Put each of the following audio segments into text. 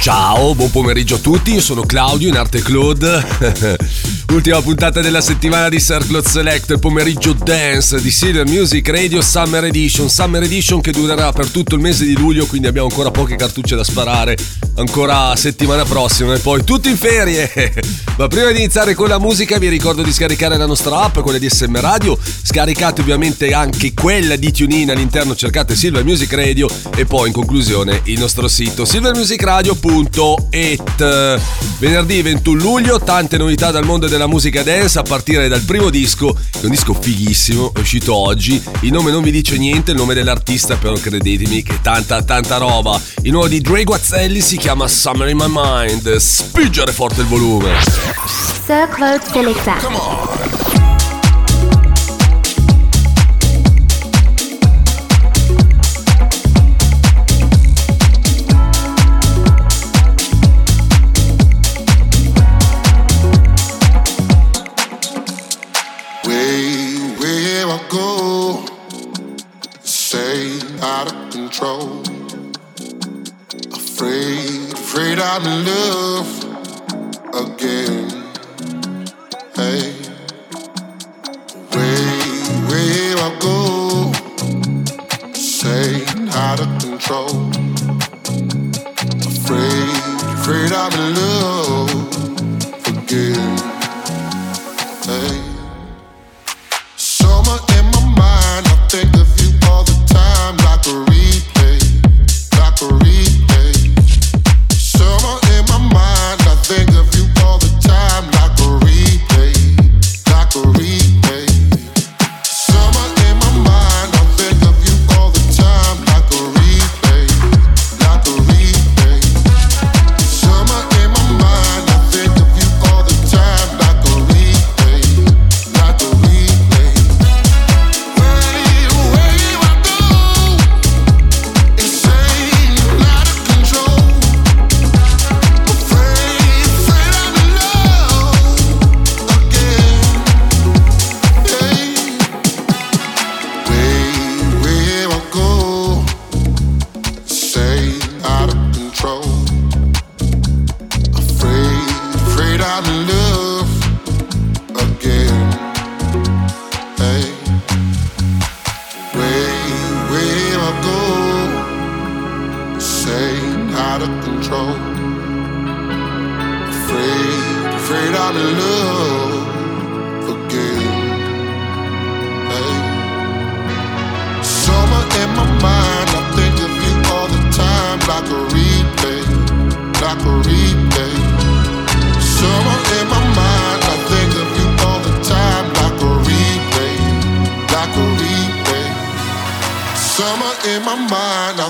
Ciao, buon pomeriggio a tutti, io sono Claudio in arte Claude. Ultima puntata della settimana di Sir Claude Select, il pomeriggio dance di Silver Music Radio Summer Edition. Summer Edition che durerà per tutto il mese di luglio, quindi abbiamo ancora poche cartucce da sparare. Ancora settimana prossima e poi tutti in ferie. Ma prima di iniziare con la musica vi ricordo di scaricare la nostra app, quella di SM Radio. Scaricate ovviamente anche quella di TuneIn all'interno, cercate Silver Music Radio e poi in conclusione il nostro sito silvermusicradio.com www.it. Venerdì 21 luglio, tante novità dal mondo della musica dance a partire dal primo disco, che è un disco fighissimo, è uscito oggi. Il nome non vi dice niente, il nome dell'artista, però credetemi che tanta tanta roba. Il nuovo di Dre Guazzelli si chiama Summer in My Mind. Spingere forte il volume. Sir Claude Selecta. Way, In love again. Hey, way, where I go, say out of control.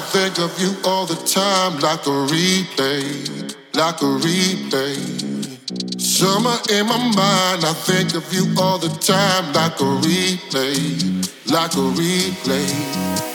I think of you all the time, like a replay, like a replay. Summer in my mind, I think of you all the time, like a replay, like a replay.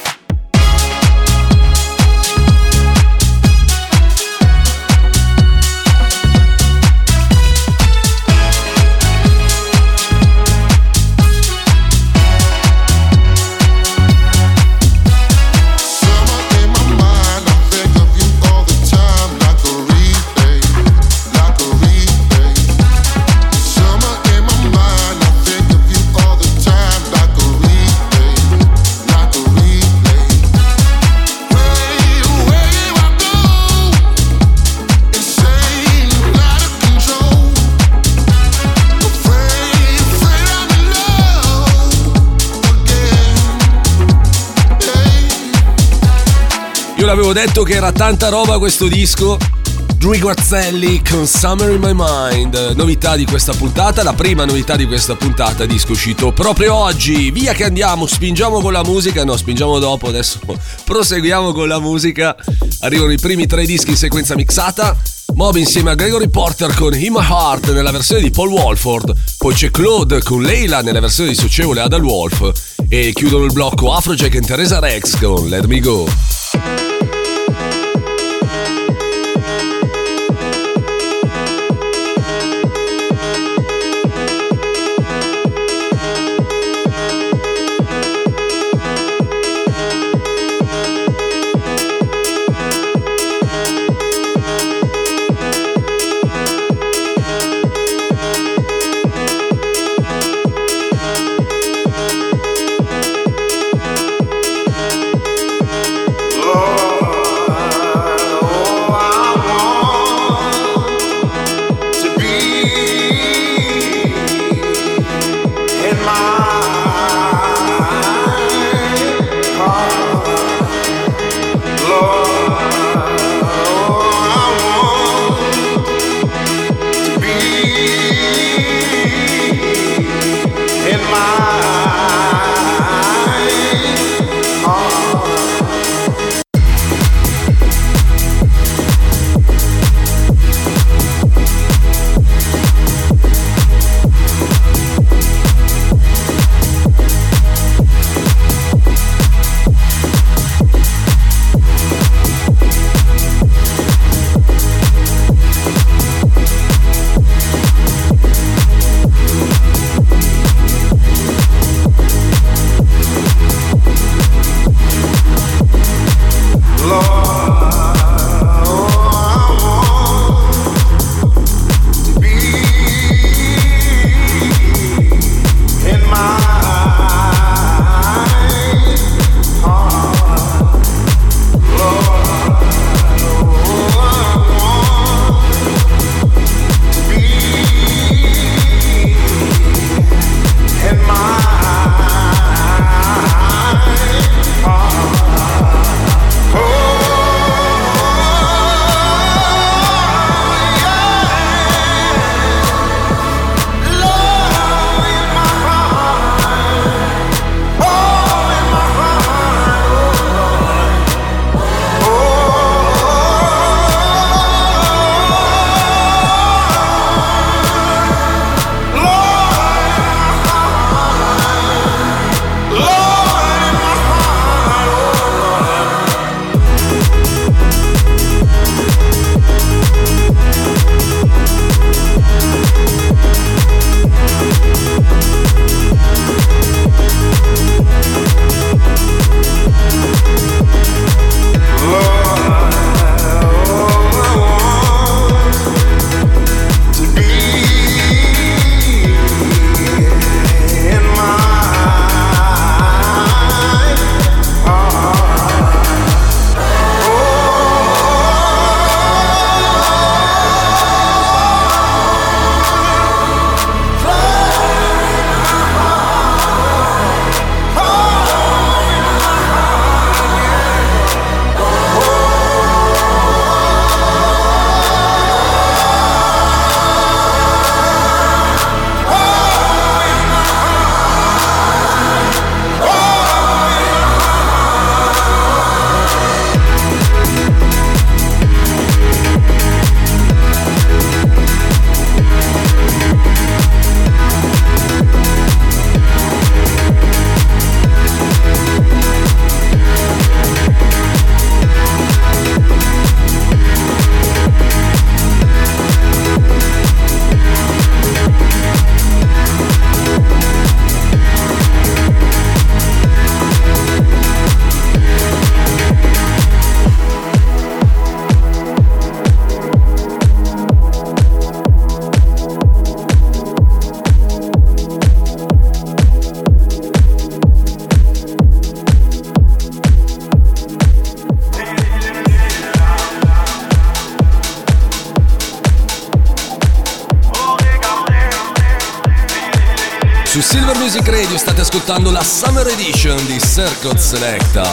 Io l'avevo detto che era tanta roba questo disco. Drew Guazzelli con Summer in My Mind. Novità di questa puntata, la prima novità di questa puntata, disco uscito proprio oggi. Via che andiamo, spingiamo con la musica. No, spingiamo dopo, adesso proseguiamo con la musica. Arrivano i primi tre dischi in sequenza mixata. Mob insieme a Gregory Porter con In My Heart nella versione di Paul Walford, poi c'è Claude con Leila nella versione dissocievole Ada Wolf e chiudono il blocco Afrojack e Teresa Rex con Let Me Go. Scott Selector.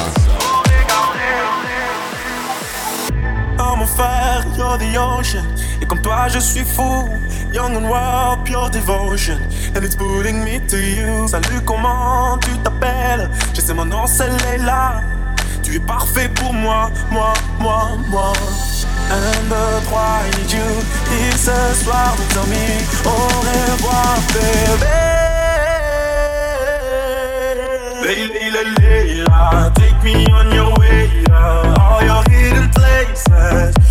You're the. Et comme toi, je suis fou. Young and wild, pure devotion. And it's pulling me to you. Salut, comment tu t'appelles? Je sais mon nom, c'est Leila. Tu es parfait pour moi, moi, moi, moi. Un, deux, trois, I need you. Et ce soir, vous dormez. Au revoir, bébé. Lately, lately, take me on your way. Yeah. All your hidden places.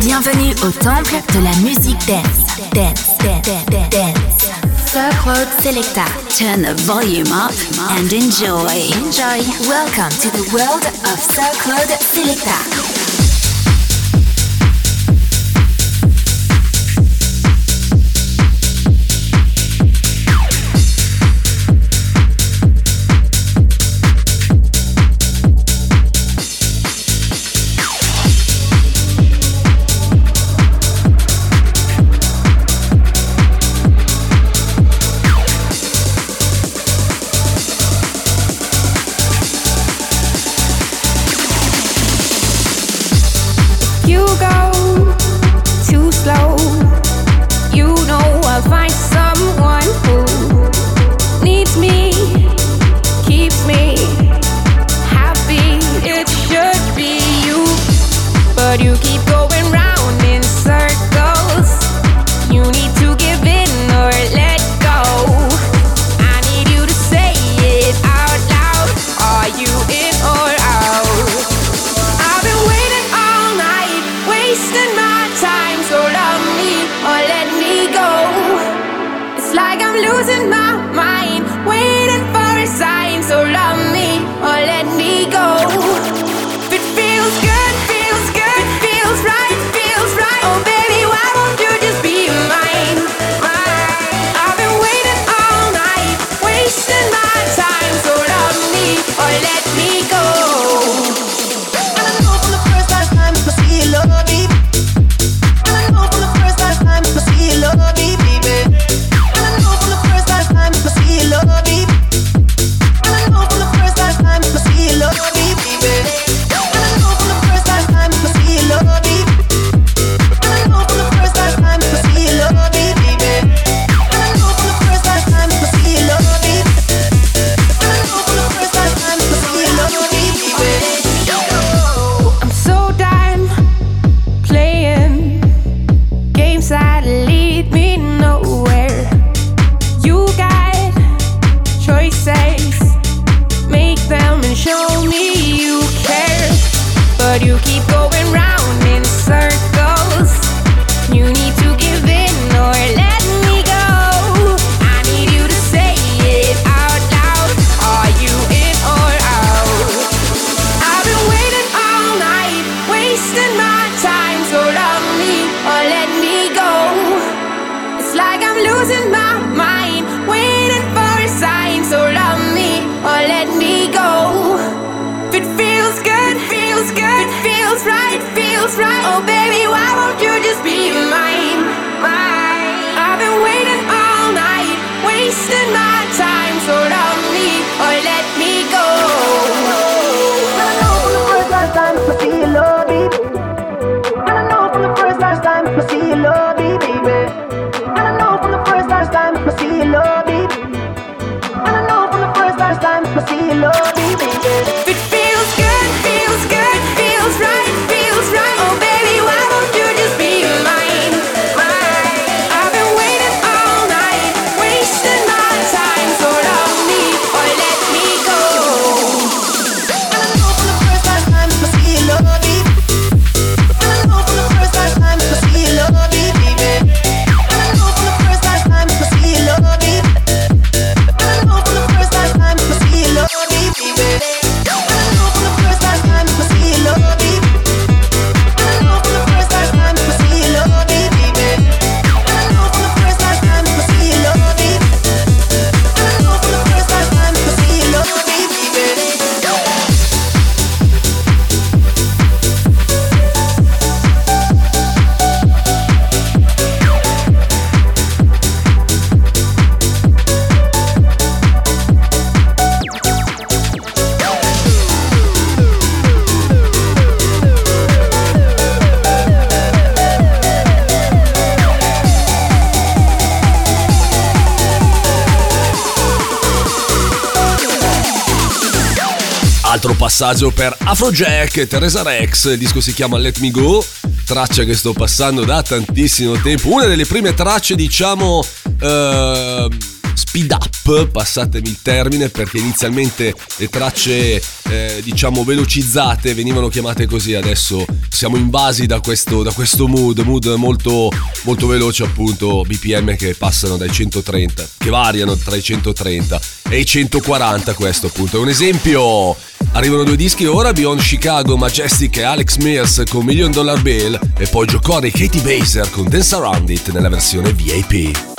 Bienvenue au temple de la musique dance. Dance, dance, dance, dance. Surf Road Selecta. Turn the volume up and enjoy. Enjoy. Welcome to the world of Surf Road Selecta. Passaggio per Afrojack Teresa Rex, il disco si chiama Let Me Go, traccia che sto passando da tantissimo tempo, una delle prime tracce diciamo... Uh, speed up, passatemi il termine, perché inizialmente le tracce eh, diciamo velocizzate venivano chiamate così, adesso siamo invasi da questo, da questo mood, mood molto, molto veloce appunto, BPM che passano dai 130, che variano tra i 130 e i 140 questo appunto, è un esempio Arrivano due dischi ora, Beyond Chicago, Majestic e Alex Mears con Million Dollar Bill e poi Jocore e Katie Baser con Dance Around It nella versione VIP.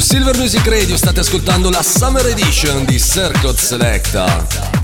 Silver Music Radio state ascoltando la Summer Edition di Circle Selecta.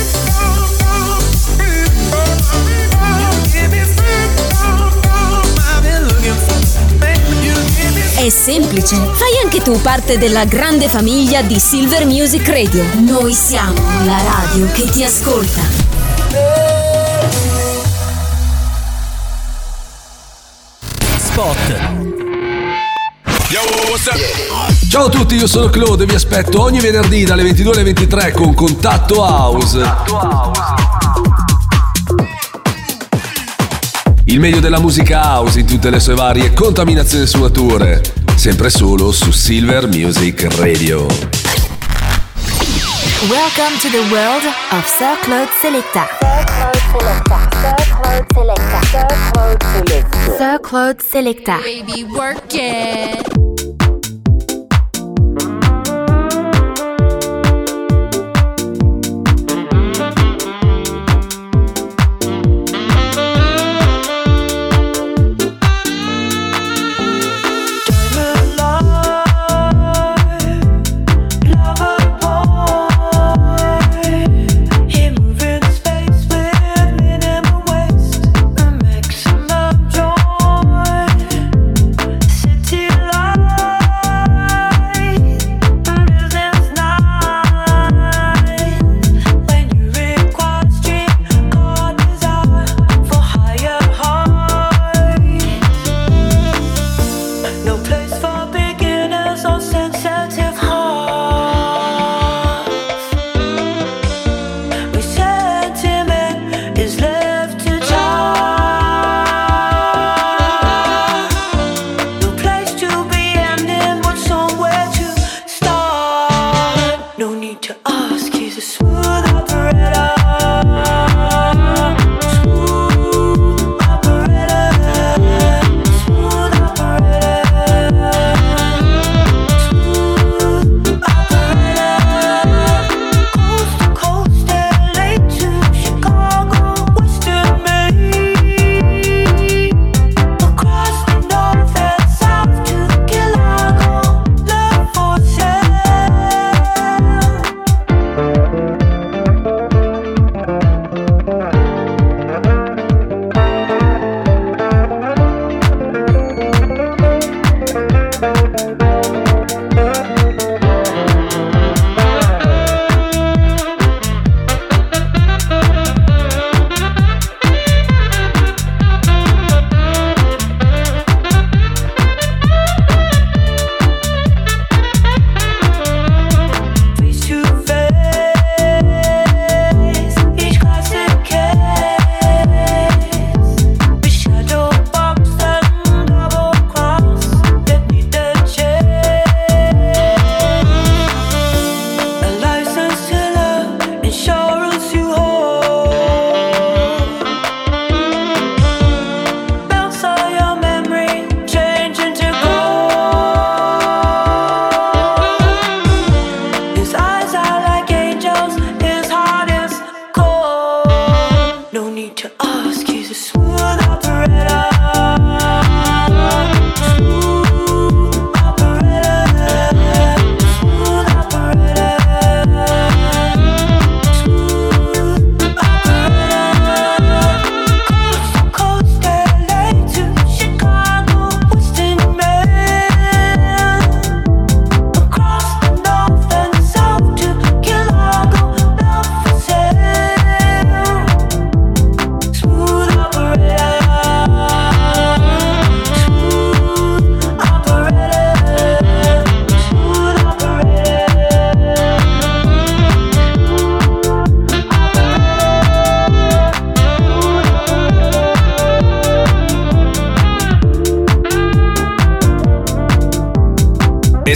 È semplice, fai anche tu parte della grande famiglia di Silver Music Radio. Noi siamo la radio che ti ascolta. Spot. Ciao a tutti, io sono Claude e vi aspetto ogni venerdì dalle 22 alle 23 con Contatto House. Contatto House. Il meglio della musica house in tutte le sue varie contaminazioni e sfumature. Sempre solo su Silver Music Radio. Welcome to the world of Sir Claude Selecta. Sir Claude Selecta. Baby, work it.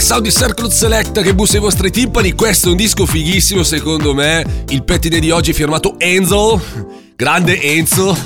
Saudi Audi Circle Select che bussa i vostri timpani. Questo è un disco fighissimo, secondo me. Il pettine di oggi è firmato Enzo. Grande Enzo.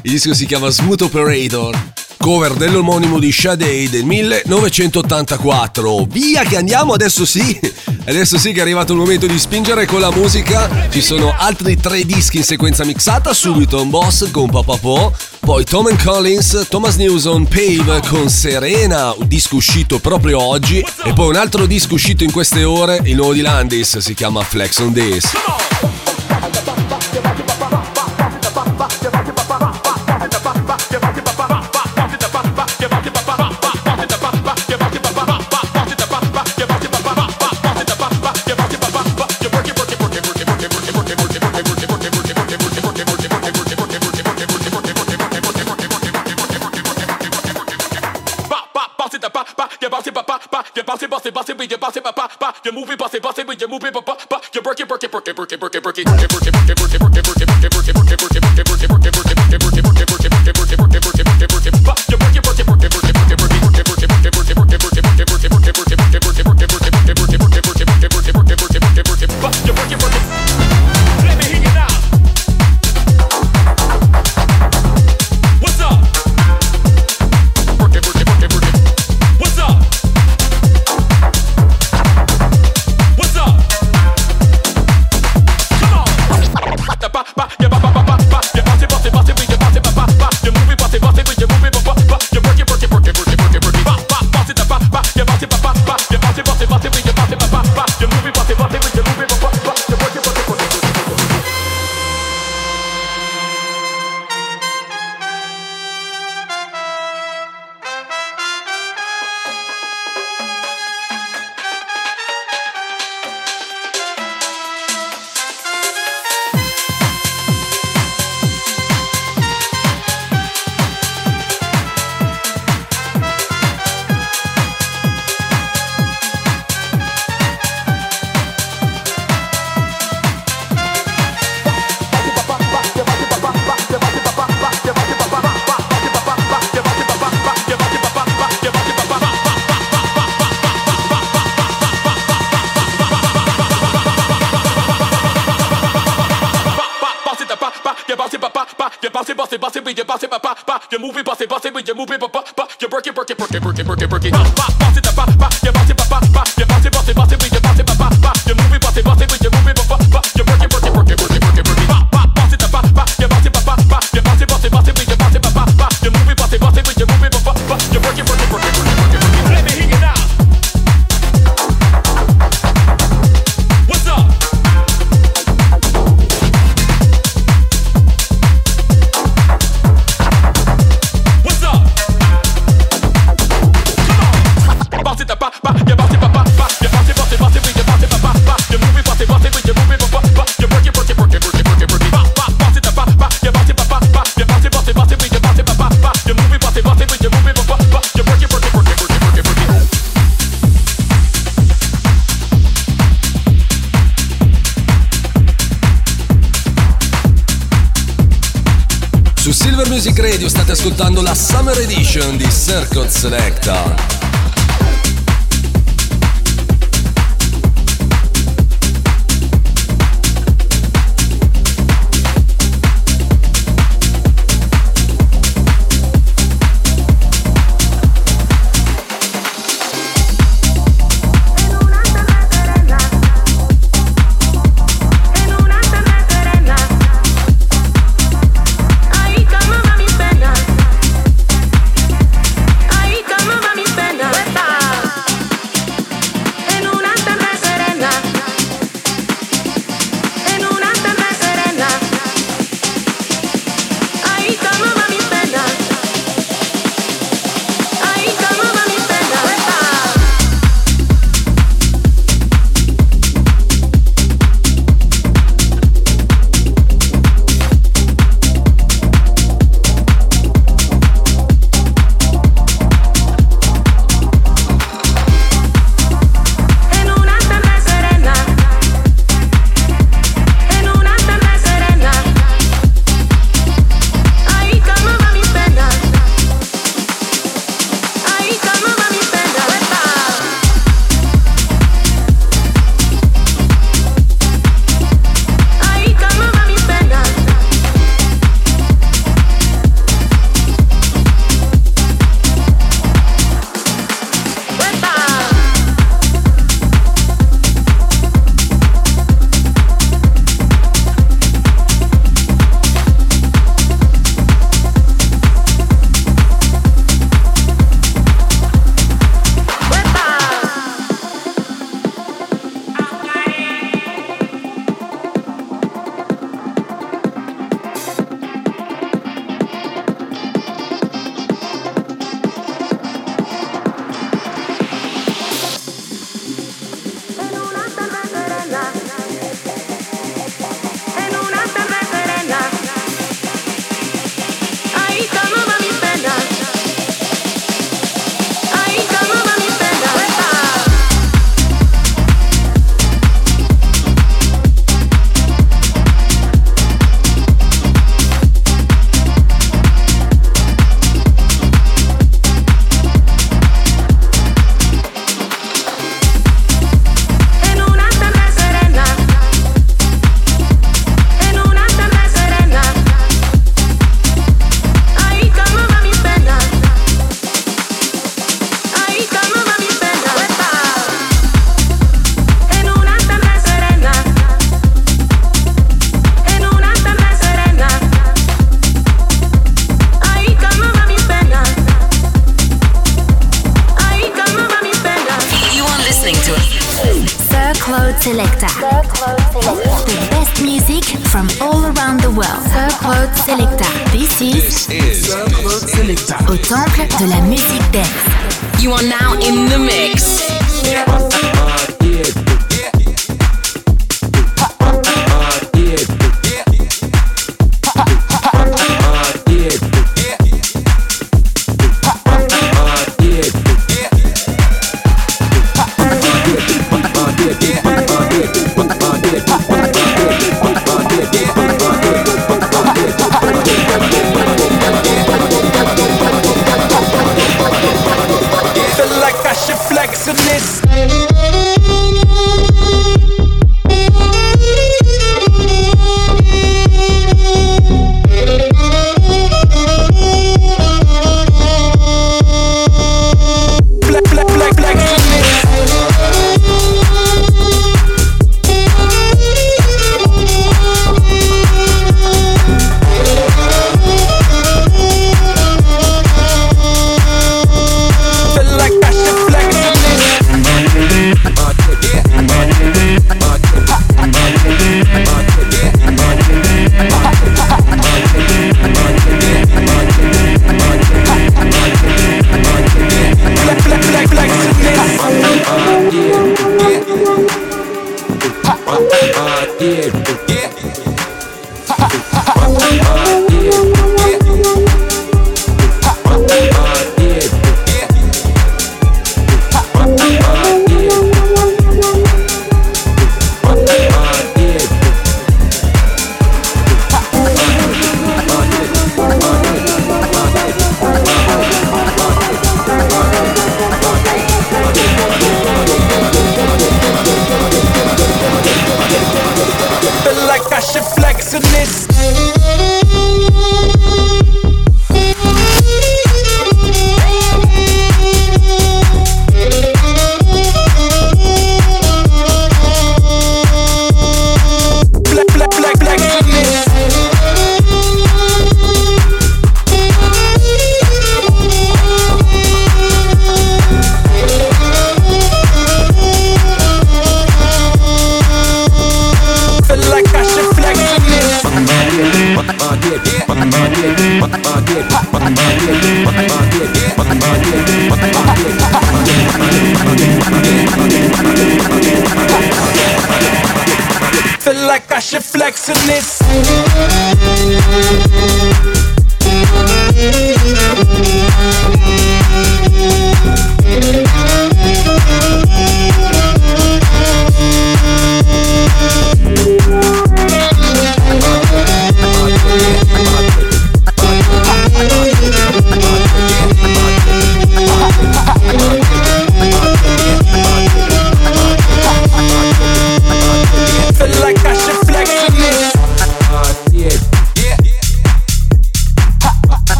Il disco si chiama Smooth Operator cover dell'omonimo di Sade del 1984. Via che andiamo adesso sì! Adesso sì che è arrivato il momento di spingere con la musica. Ci sono altri tre dischi in sequenza mixata, subito un boss con Papa Po, poi Tom and Collins, Thomas Newson, Pave con Serena, un disco uscito proprio oggi, e poi un altro disco uscito in queste ore, il nuovo di Landis, si chiama Flex on Days. work it, work it, work it, work it, work it, work it, work it, work it. Ascoltando la Summer Edition di Circle Selecta. The best music from all around the world. This is. Au temple de la musique. You are now in the mix.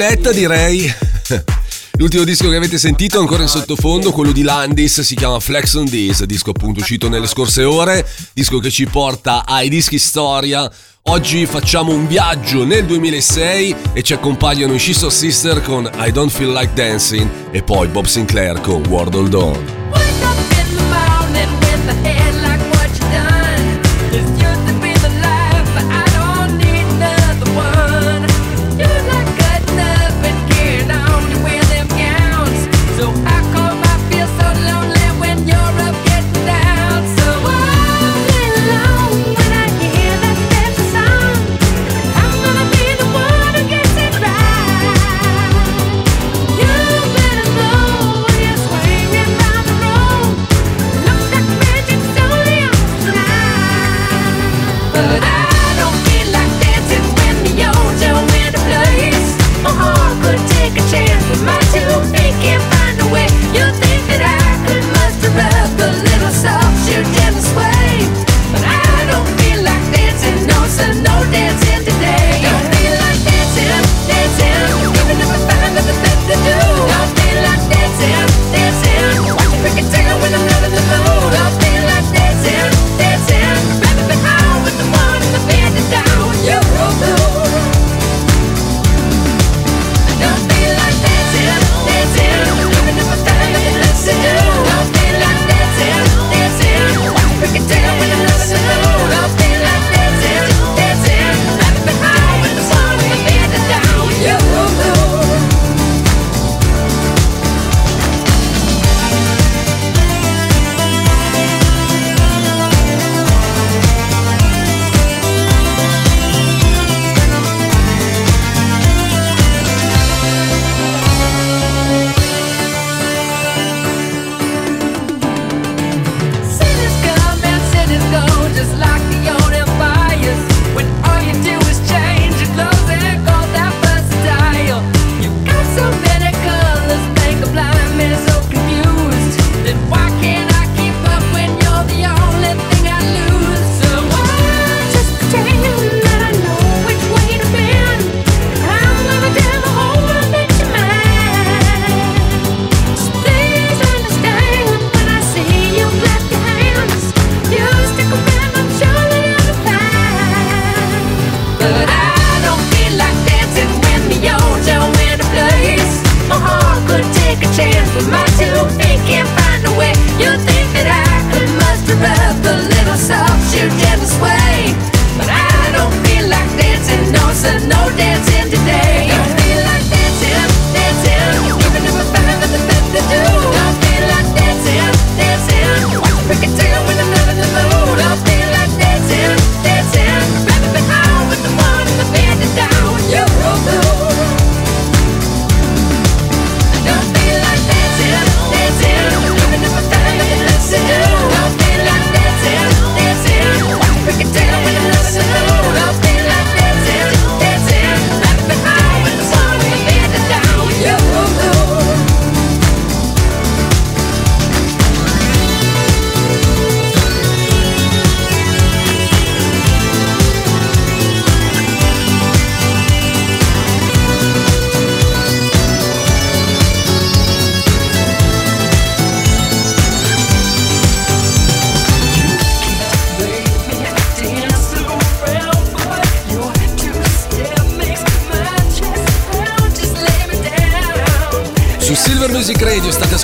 Tripletta direi. L'ultimo disco che avete sentito ancora in sottofondo, quello di Landis, si chiama Flex on This, disco appunto uscito nelle scorse ore, disco che ci porta ai dischi storia. Oggi facciamo un viaggio nel 2006 e ci accompagnano i Shiso Sister con I Don't Feel Like Dancing e poi Bob Sinclair con World Hold On.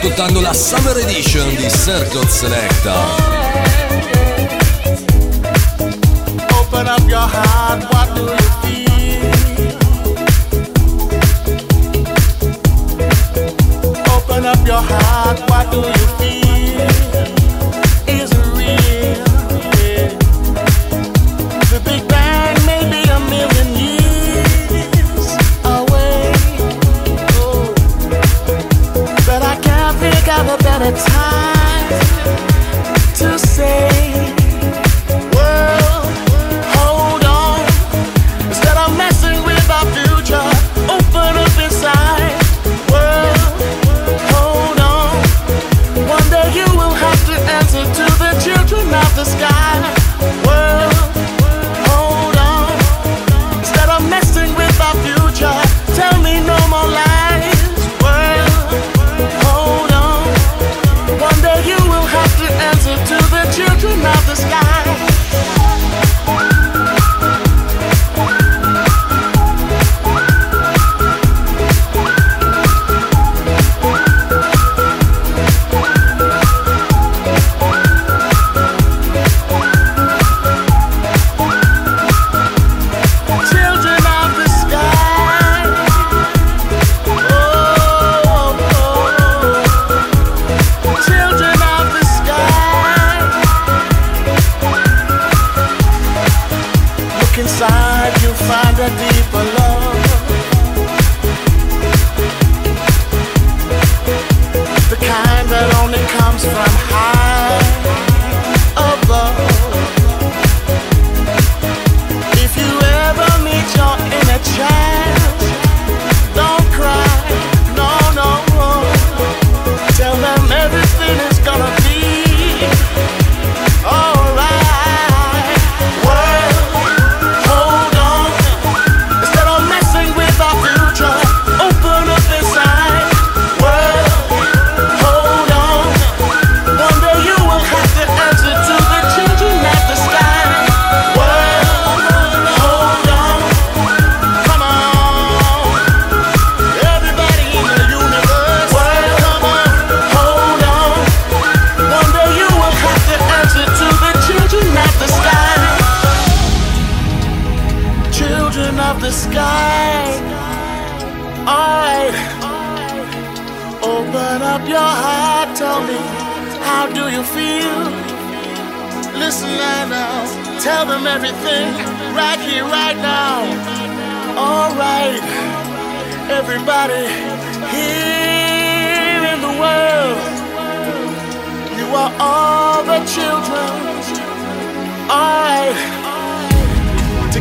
ascoltando la Summer Edition di Circle Selector.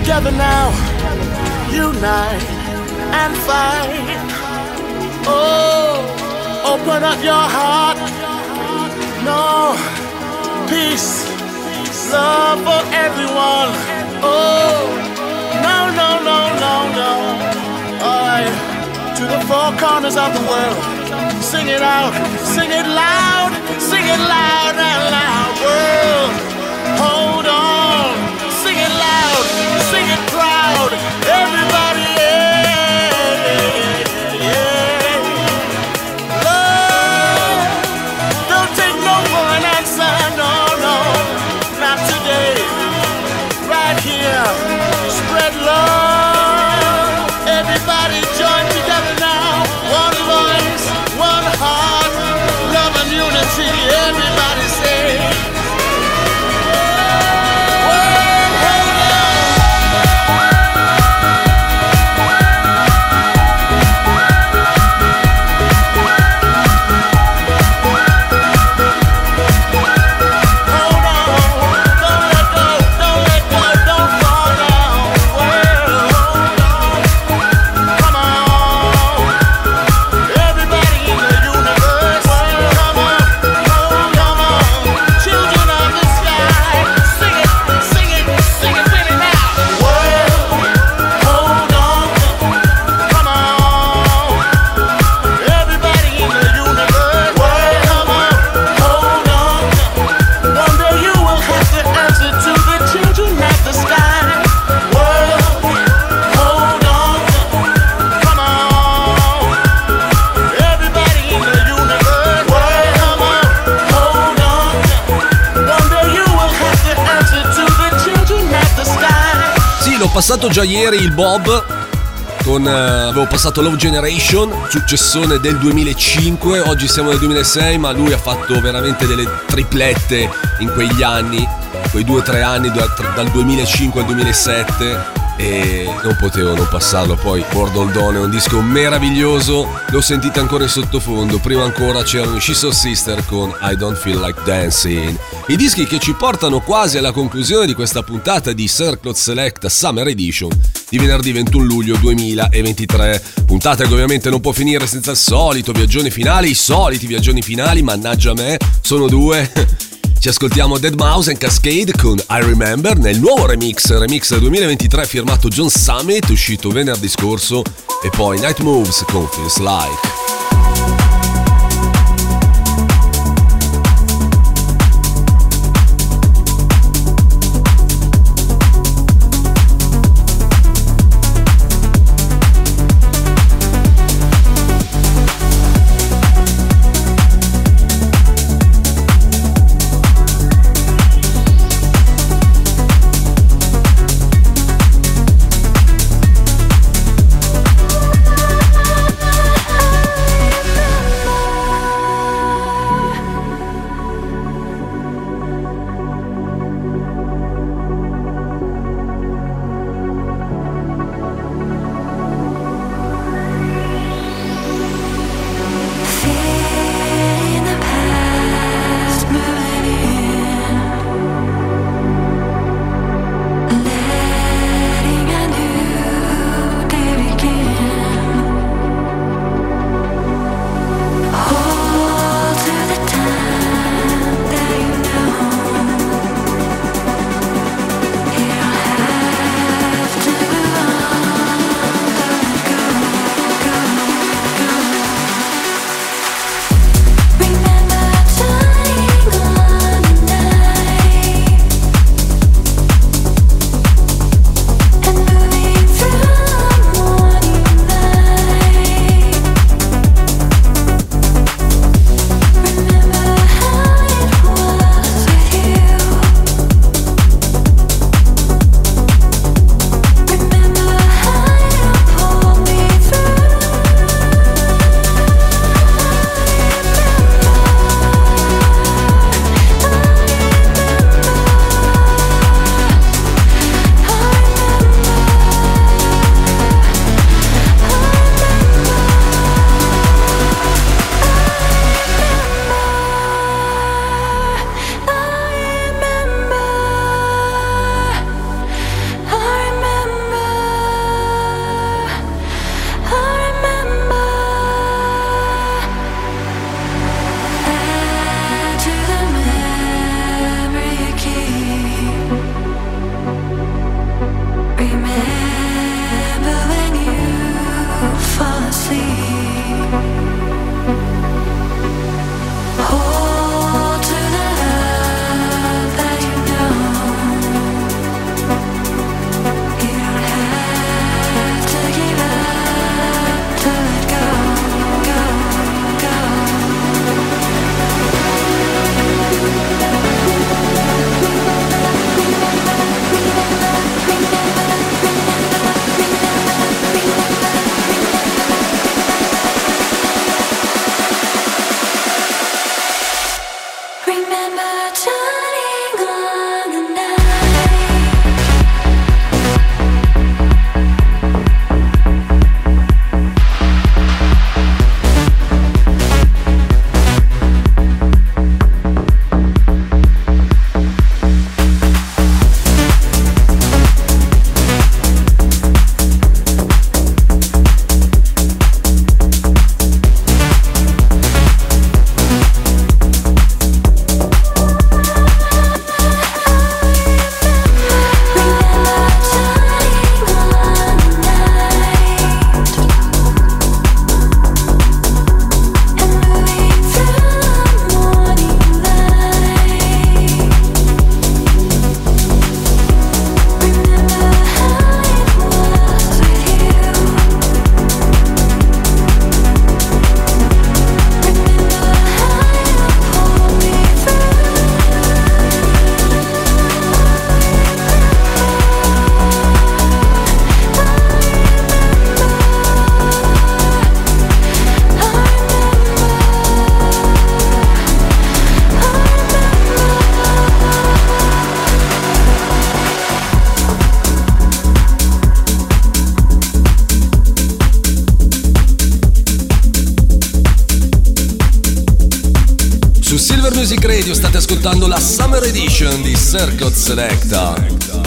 together now, unite and fight. Oh, open up your heart. No, peace, love for everyone. Oh, no, no, no, no, no. Alright, to the four corners of the world. Sing it out, sing it loud, sing it loud and loud, world. Passato già ieri il Bob con, eh, avevo passato Love Generation, successone del 2005, oggi siamo nel 2006, ma lui ha fatto veramente delle triplette in quegli anni, quei due o tre anni dal 2005 al 2007 e non potevo non passarlo. Poi Gordon Dawn è un disco meraviglioso lo sentite ancora in sottofondo prima ancora c'erano i She's Sister con I Don't Feel Like Dancing i dischi che ci portano quasi alla conclusione di questa puntata di Circlot Select Summer Edition di venerdì 21 luglio 2023 puntata che ovviamente non può finire senza il solito viaggioni finali i soliti viaggioni finali mannaggia me sono due Ci ascoltiamo Dead Mouse and Cascade con I Remember nel nuovo remix, remix 2023 firmato John Summit, uscito venerdì scorso, e poi Night Moves con Feels Like. Radio state ascoltando la Summer Edition di Circuit Selecta.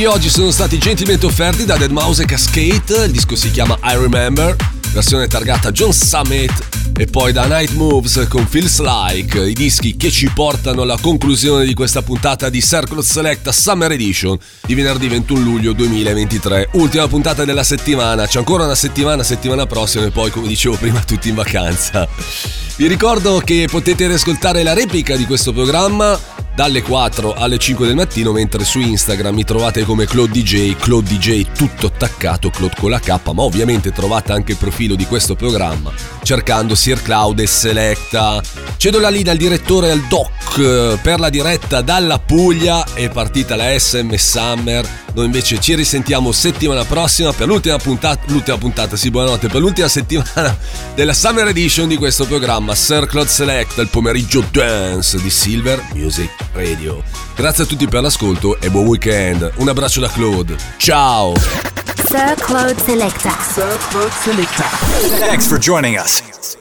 Di oggi sono stati gentilmente offerti da Dead Mouse e Cascade, il disco si chiama I Remember, versione targata John Summit e poi da Night Moves con Feels Like, i dischi che ci portano alla conclusione di questa puntata di Circle Selecta Summer Edition di venerdì 21 luglio 2023, ultima puntata della settimana, c'è ancora una settimana, settimana prossima e poi come dicevo prima tutti in vacanza. Vi ricordo che potete riascoltare la replica di questo programma dalle 4 alle 5 del mattino, mentre su Instagram mi trovate come Claude DJ, Claude DJ tutto attaccato, Claude con la K, ma ovviamente trovate anche il profilo di questo programma cercando Sir Cloud e Selecta. Cedo la linea al direttore al doc per la diretta dalla Puglia, è partita la SM Summer, noi invece ci risentiamo settimana prossima per l'ultima puntata, l'ultima puntata, sì buonanotte, per l'ultima settimana della Summer Edition di questo programma Sir Claude Select, il pomeriggio dance di Silver Music Radio. Grazie a tutti per l'ascolto e buon weekend. Un abbraccio da Claude. Ciao! Sir Claude Selecta. Sir Claude Selecta. Thanks for joining us.